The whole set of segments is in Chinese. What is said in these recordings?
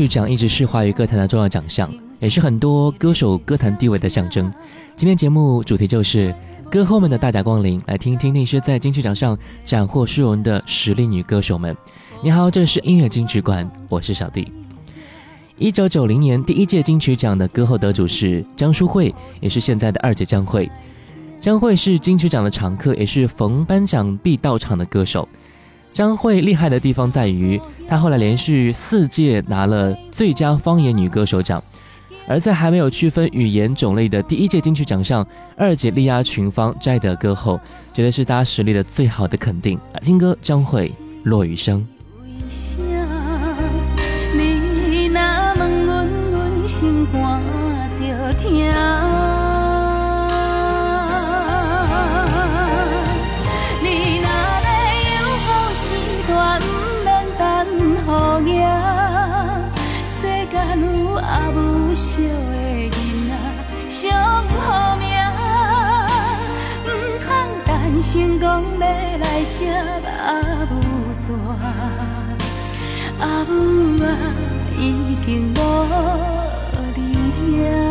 曲奖一直是华语歌坛的重要奖项，也是很多歌手歌坛地位的象征。今天节目主题就是。歌后们的大驾光临，来听一听那些在金曲奖上斩获殊荣的实力女歌手们。你好，这是音乐金曲馆，我是小弟。一九九零年第一届金曲奖的歌后得主是江淑慧，也是现在的二姐江慧。江慧是金曲奖的常客，也是逢颁奖必到场的歌手。张慧厉害的地方在于，她后来连续四届拿了最佳方言女歌手奖。而在还没有区分语言种类的第一届金曲奖上，二姐力压群芳摘得歌后，绝对是大家实力的最好的肯定。听歌，将会落雨声。世界有阿母惜的囡仔上好命，唔通单身讲要来接阿母大，阿母啊已经无你影。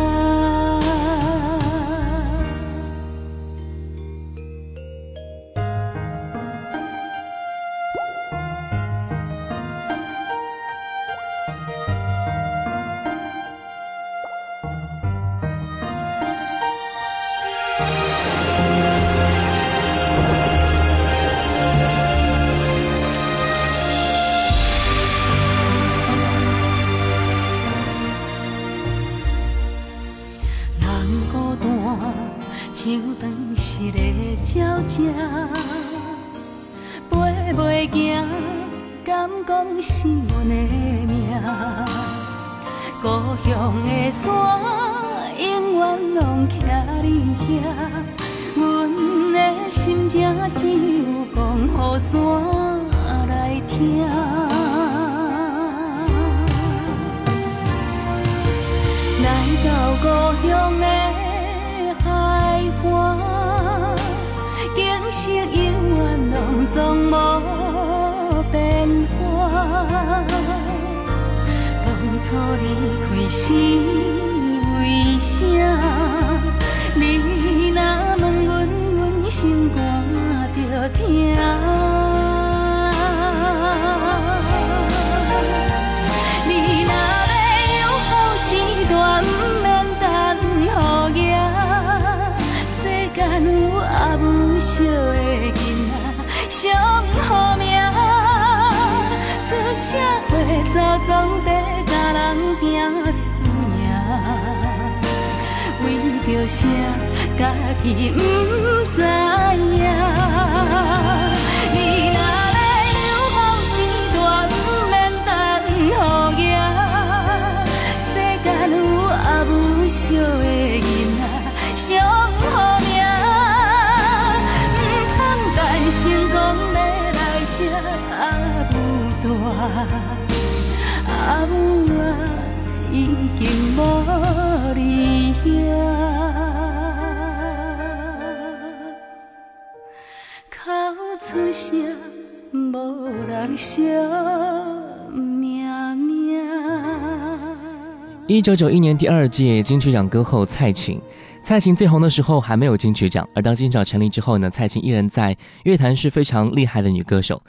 生永远拢总无变化。当初离开是为啥？你若问阮，阮心肝。候爷。世间有阿母惜的囡仔，上好命。不通担心讲要来接阿母大，阿母啊已经无小一九九一年第二届金曲奖歌后蔡琴，蔡琴最红的时候还没有金曲奖，而当金曲奖成立之后呢，蔡琴依然在乐坛是非常厉害的女歌手。《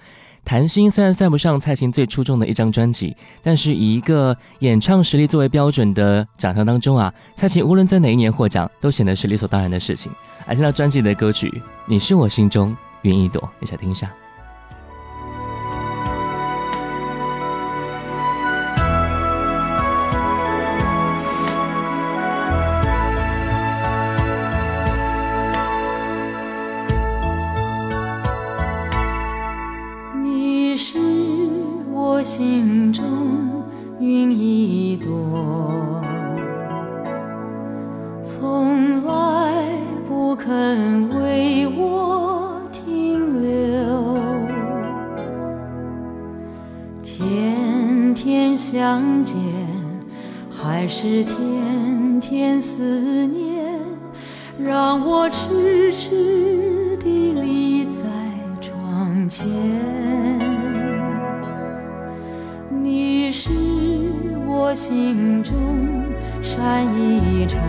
谈心》虽然算不上蔡琴最出众的一张专辑，但是以一个演唱实力作为标准的奖项当中啊，蔡琴无论在哪一年获奖，都显得是理所当然的事情。来听到专辑的歌曲《你是我心中云一朵》，一起来听一下。天天相见，还是天天思念，让我痴痴地立在窗前。你是我心中山一重，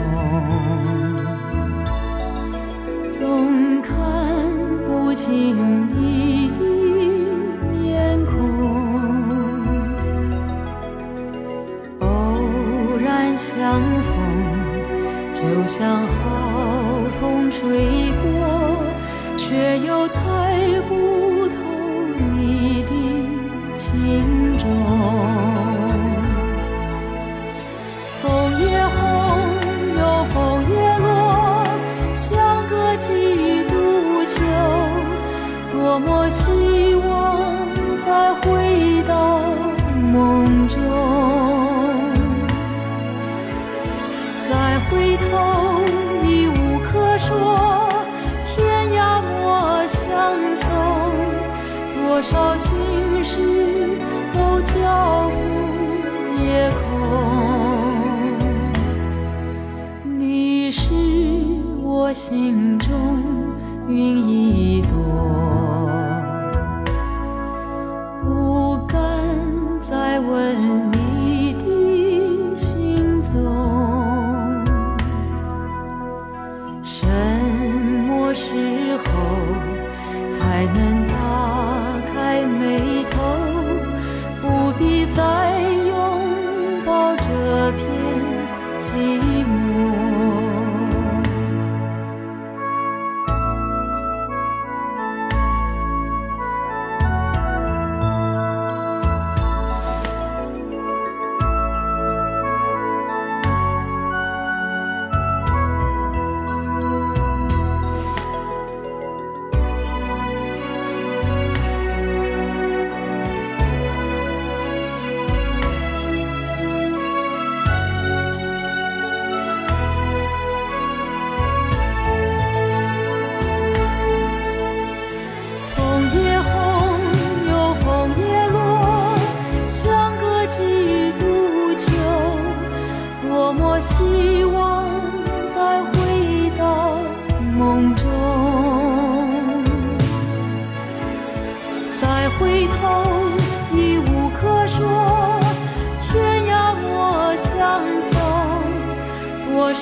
总看不清你。相逢就像好风吹过，却又猜不透你的情衷。枫叶红又枫叶落，相隔几度秋，多么心。少心事都交付夜空，你是我心中云一朵，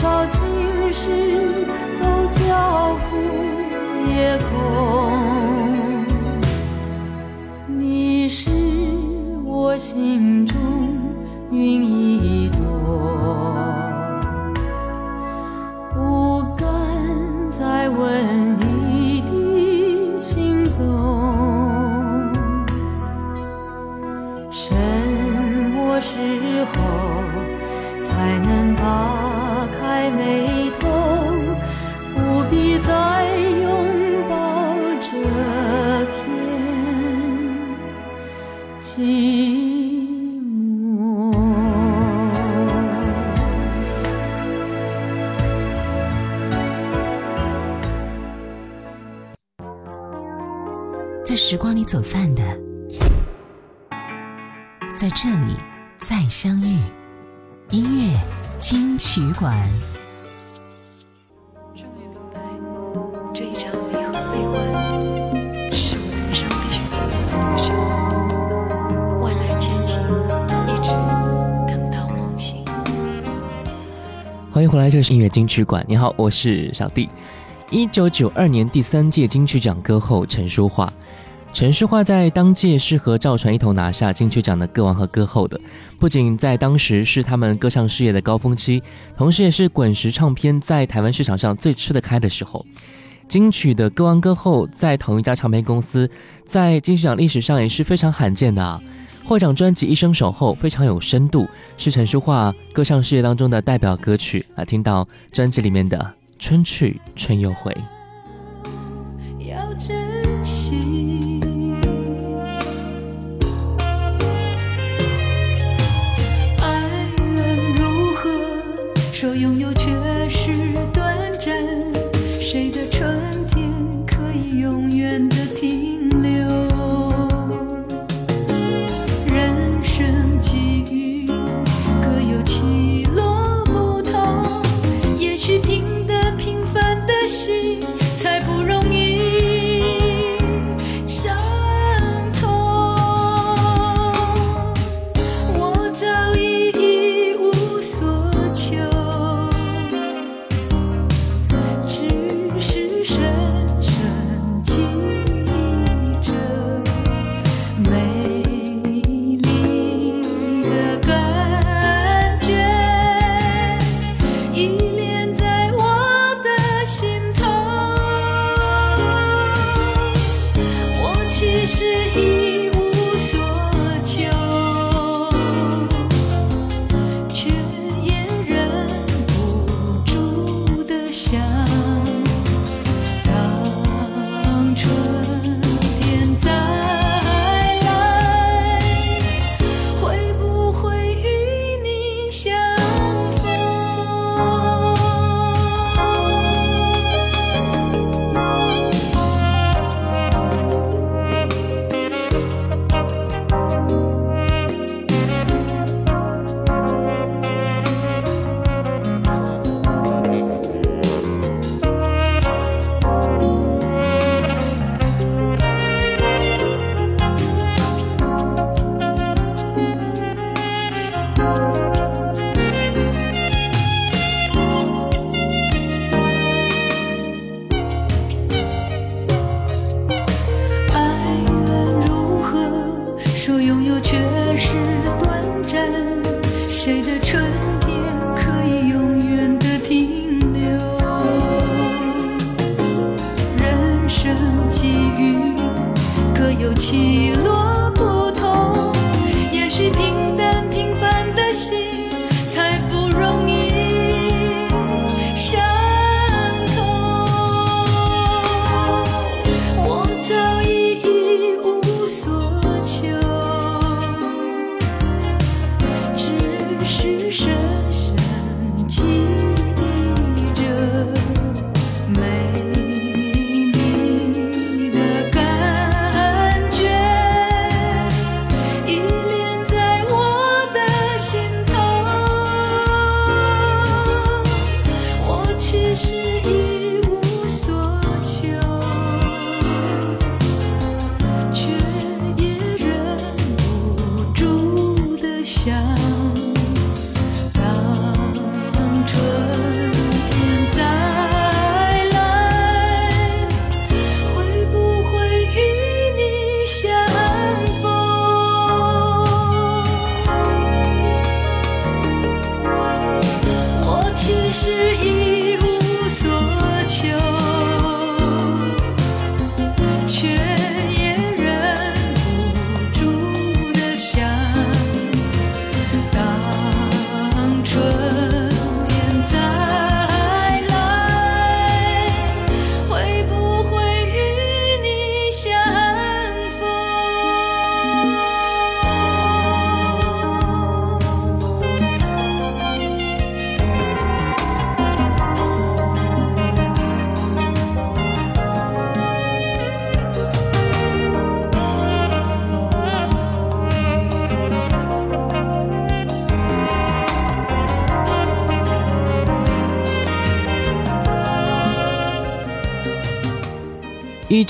多时光里走散的，在这里再相遇。音乐金曲馆。欢迎回来，这是音乐金曲馆。你好，我是小弟。一九九二年第三届金曲奖歌后陈淑桦，陈淑桦在当届是和赵传一同拿下金曲奖的歌王和歌后的，不仅在当时是他们歌唱事业的高峰期，同时也是滚石唱片在台湾市场上最吃得开的时候。金曲的歌王歌后在同一家唱片公司，在金曲奖历史上也是非常罕见的啊。获奖专辑《一生守候》非常有深度，是陈淑桦歌唱事业当中的代表歌曲啊。听到专辑里面的《春去春又回》，要珍惜。想，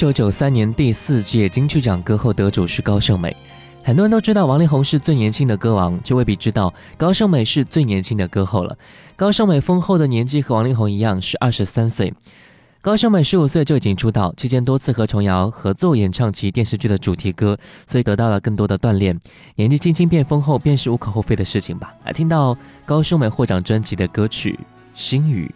九九三年第四届金曲奖歌后得主是高胜美，很多人都知道王力宏是最年轻的歌王，却未必知道高胜美是最年轻的歌后了。高胜美丰厚的年纪和王力宏一样，是二十三岁。高胜美十五岁就已经出道，期间多次和琼瑶合作演唱其电视剧的主题歌，所以得到了更多的锻炼。年纪轻轻变丰厚，便是无可厚非的事情吧。来听到高胜美获奖专辑的歌曲《心语》。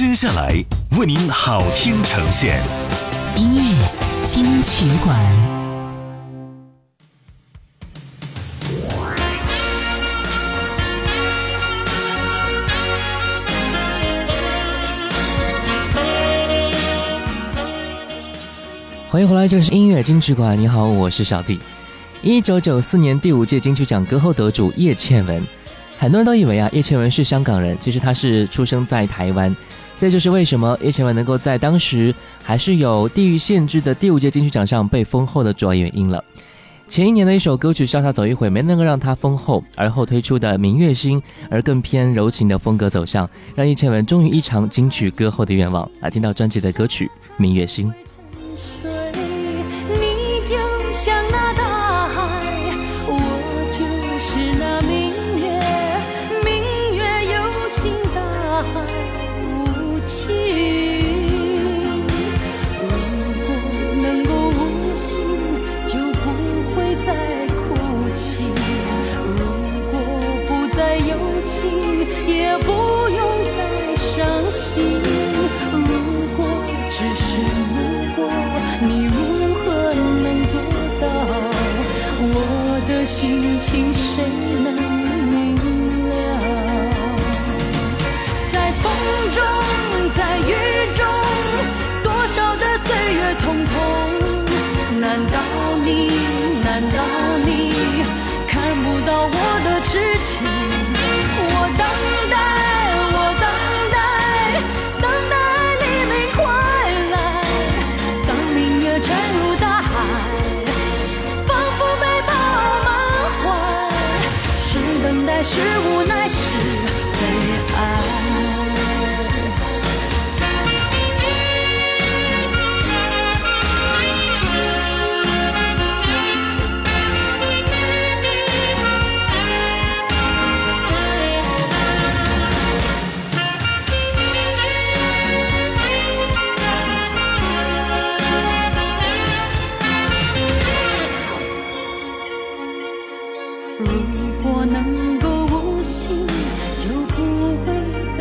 接下来为您好听呈现音乐金曲馆。欢迎回来，这是音乐金曲馆。你好，我是小弟。一九九四年第五届金曲奖歌后得主叶倩文，很多人都以为啊，叶倩文是香港人，其实她是出生在台湾。这就是为什么叶倩文能够在当时还是有地域限制的第五届金曲奖上被封后的主要原因了。前一年的一首歌曲《潇洒走一回》没能够让她封后，而后推出的《明月心》而更偏柔情的风格走向，让叶倩文终于一尝金曲歌后的愿望。来听到专辑的歌曲《明月心》。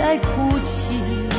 在哭泣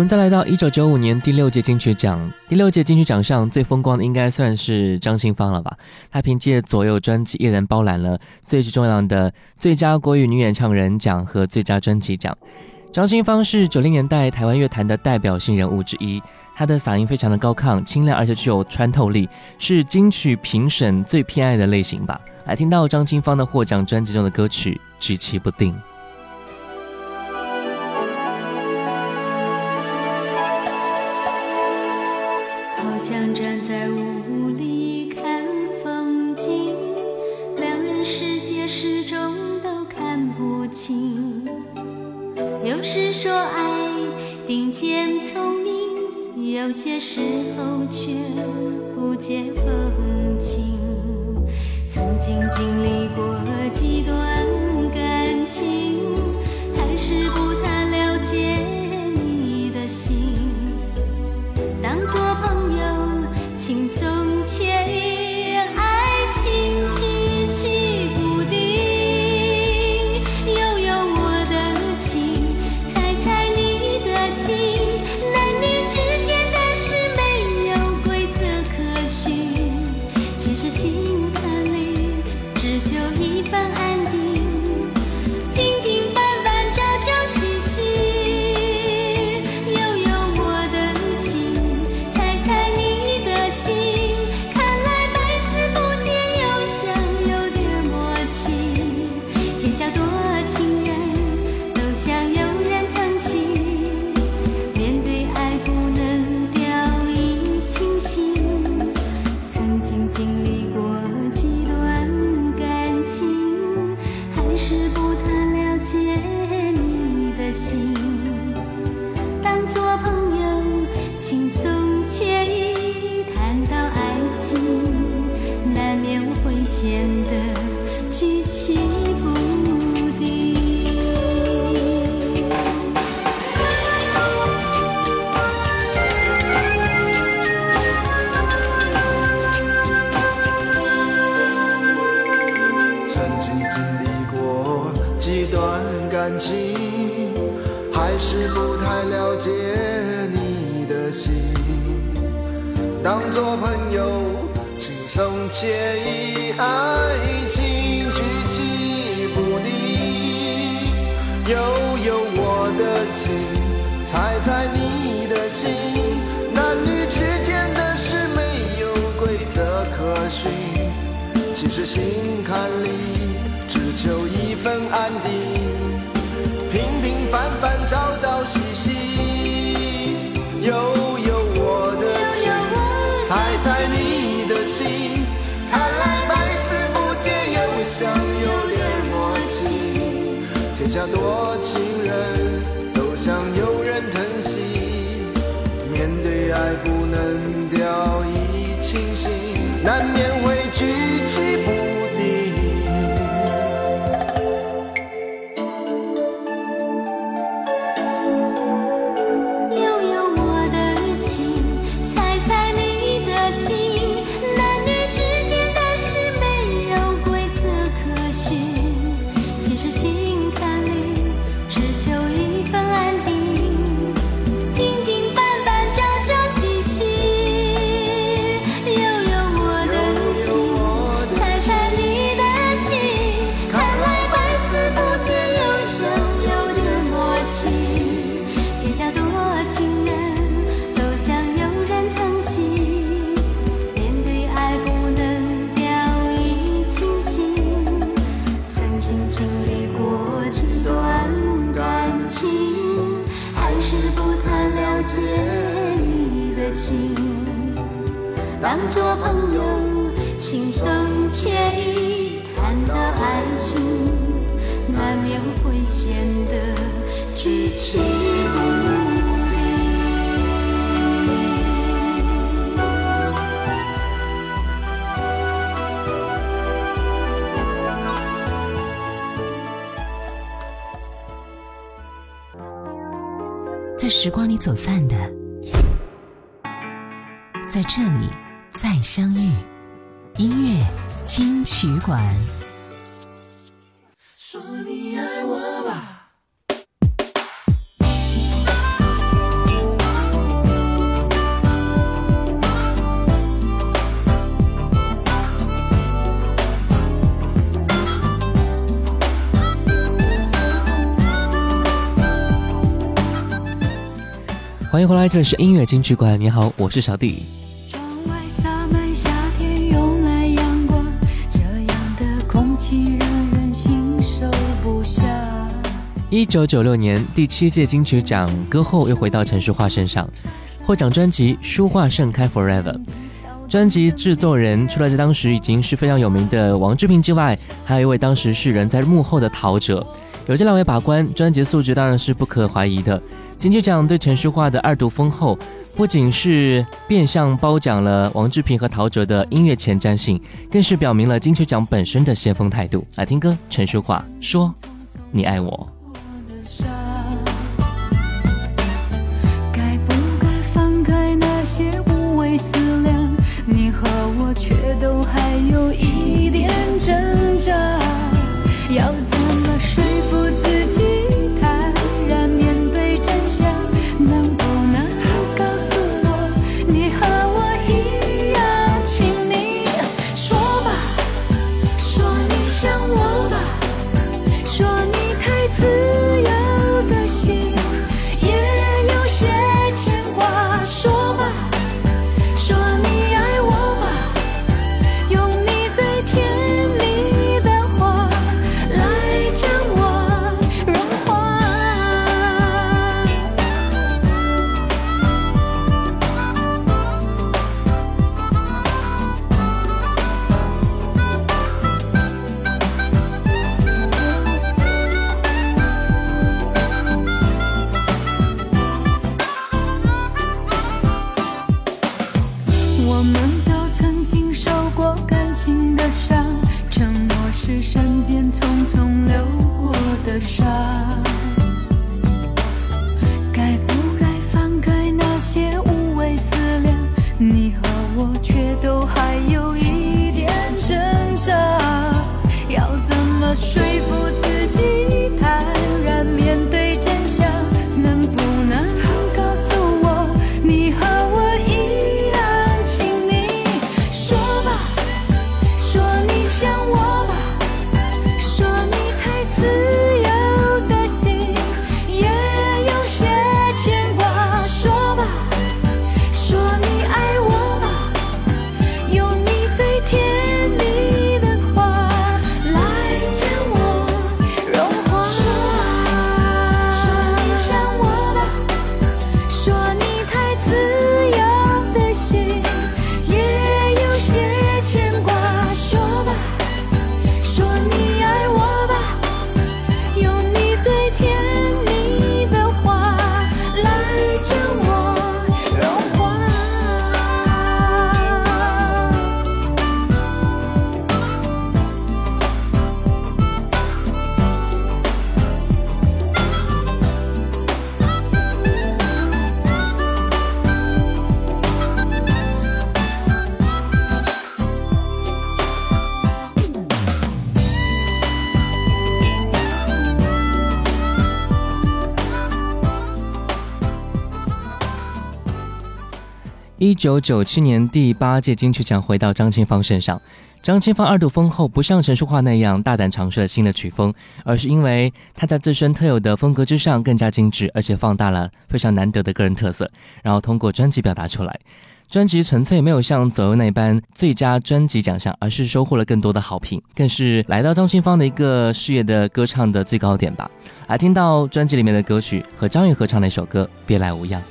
我们再来到一九九五年第六届金曲奖，第六届金曲奖上最风光的应该算是张清芳了吧？她凭借左右专辑一人包揽了最重要的最佳国语女演唱人奖和最佳专辑奖。张清芳是九零年代台湾乐坛的代表性人物之一，她的嗓音非常的高亢、清亮，而且具有穿透力，是金曲评审最偏爱的类型吧。来听到张清芳的获奖专辑中的歌曲《举棋不定》。有些时候却不解风情曾经经历过在你的心男女之间的事没有规则可循。其实心坎里只求一份安定平平凡凡找走散的。在这里再相遇音乐金曲馆。欢迎回来这里是音乐金曲馆。你好我是小弟。窗外洒满夏天来阳光这样的空气让人心收不下。一九九六年第七届金曲奖歌后又回到陈淑桦身上获奖专辑书画盛开 forever 专辑制作人除了在当时已经是非常有名的王志平之外还有一位当时是人在幕后的陶喆。有这两位把关专辑素质当然是不可怀疑的金曲奖对陈淑桦的二度丰厚不仅是变相褒奖了王志平和陶喆的音乐前瞻性更是表明了金曲奖本身的先锋态度。来听歌陈淑桦说你爱我。一九九七年第八届金曲奖回到张清芳身上，张清芳二度封后不像陈淑桦那样大胆尝试了新的曲风，而是因为她在自身特有的风格之上更加精致，而且放大了非常难得的个人特色，然后通过专辑表达出来。专辑纯粹没有像左右那般最佳专辑奖项，而是收获了更多的好评，更是来到张清芳的一个事业的歌唱的最高点吧。来听到专辑里面的歌曲和张宇合唱的一首歌《别来无恙》。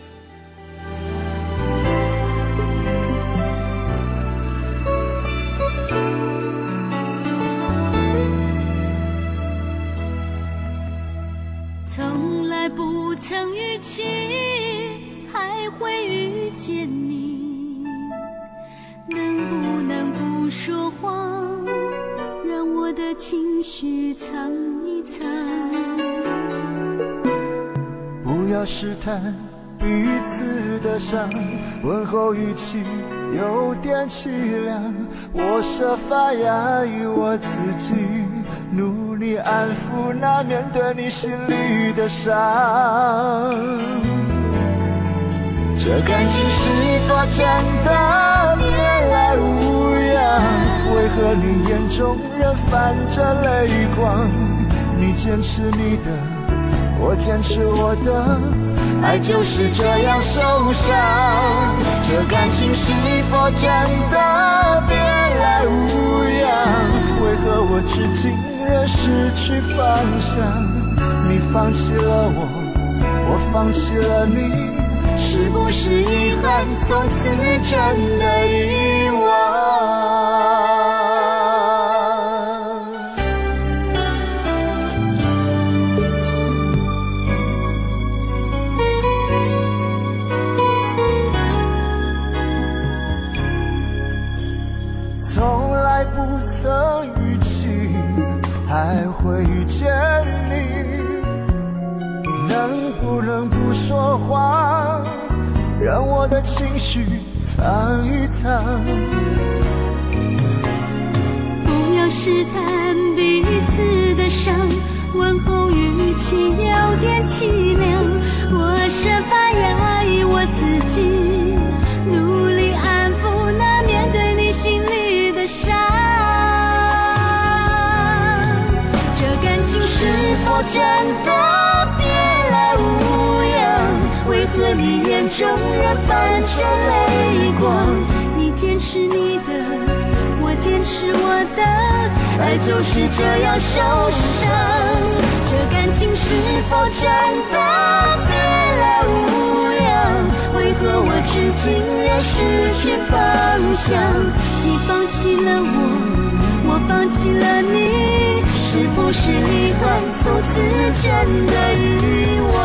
不能不说谎，让我的情绪藏一藏？不要试探彼此的伤，问候语气有点凄凉。我设法压抑我自己，努力安抚那面对你心里的伤。这感情是否真的来无恙？为何你眼中仍泛着泪光？你坚持你的。我坚持我的，爱就是这样受伤。这感情是否真的别来无恙？为何我至今仍失去方向？你放弃了我，我放弃了你，是不是遗憾？从此真的遇见你，能不能不说话，让我的情绪藏一藏？不要试探彼此的伤，问候语气有点凄凉。我设法压抑我自己，真的别来无恙？为何你眼中仍泛着泪光？你坚持你的，我坚持我的，爱就是这样受伤。这感情是否真的别来无恙？为何我至今仍失去方向？你放弃了我，我放弃了你，是不是遗憾从此真的遗忘？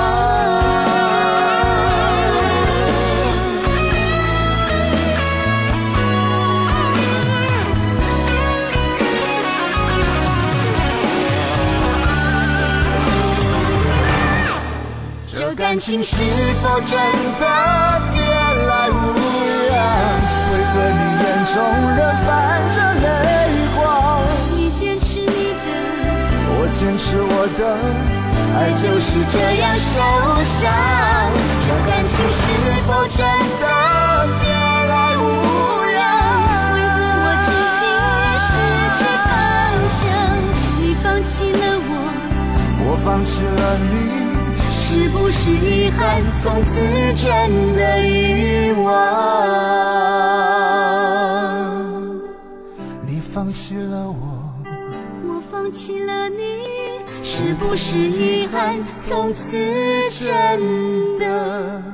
这感情是否真的别来无恙？为何你眼中仍泛着坚持我的，爱就是这样受伤。这感情是否真的别来无恙？为何我至今也失去方向？你放弃了我，我放弃了你。是不是遗憾从此真的遗忘？你放弃了我，我放弃了你，是不是遗憾从此真的？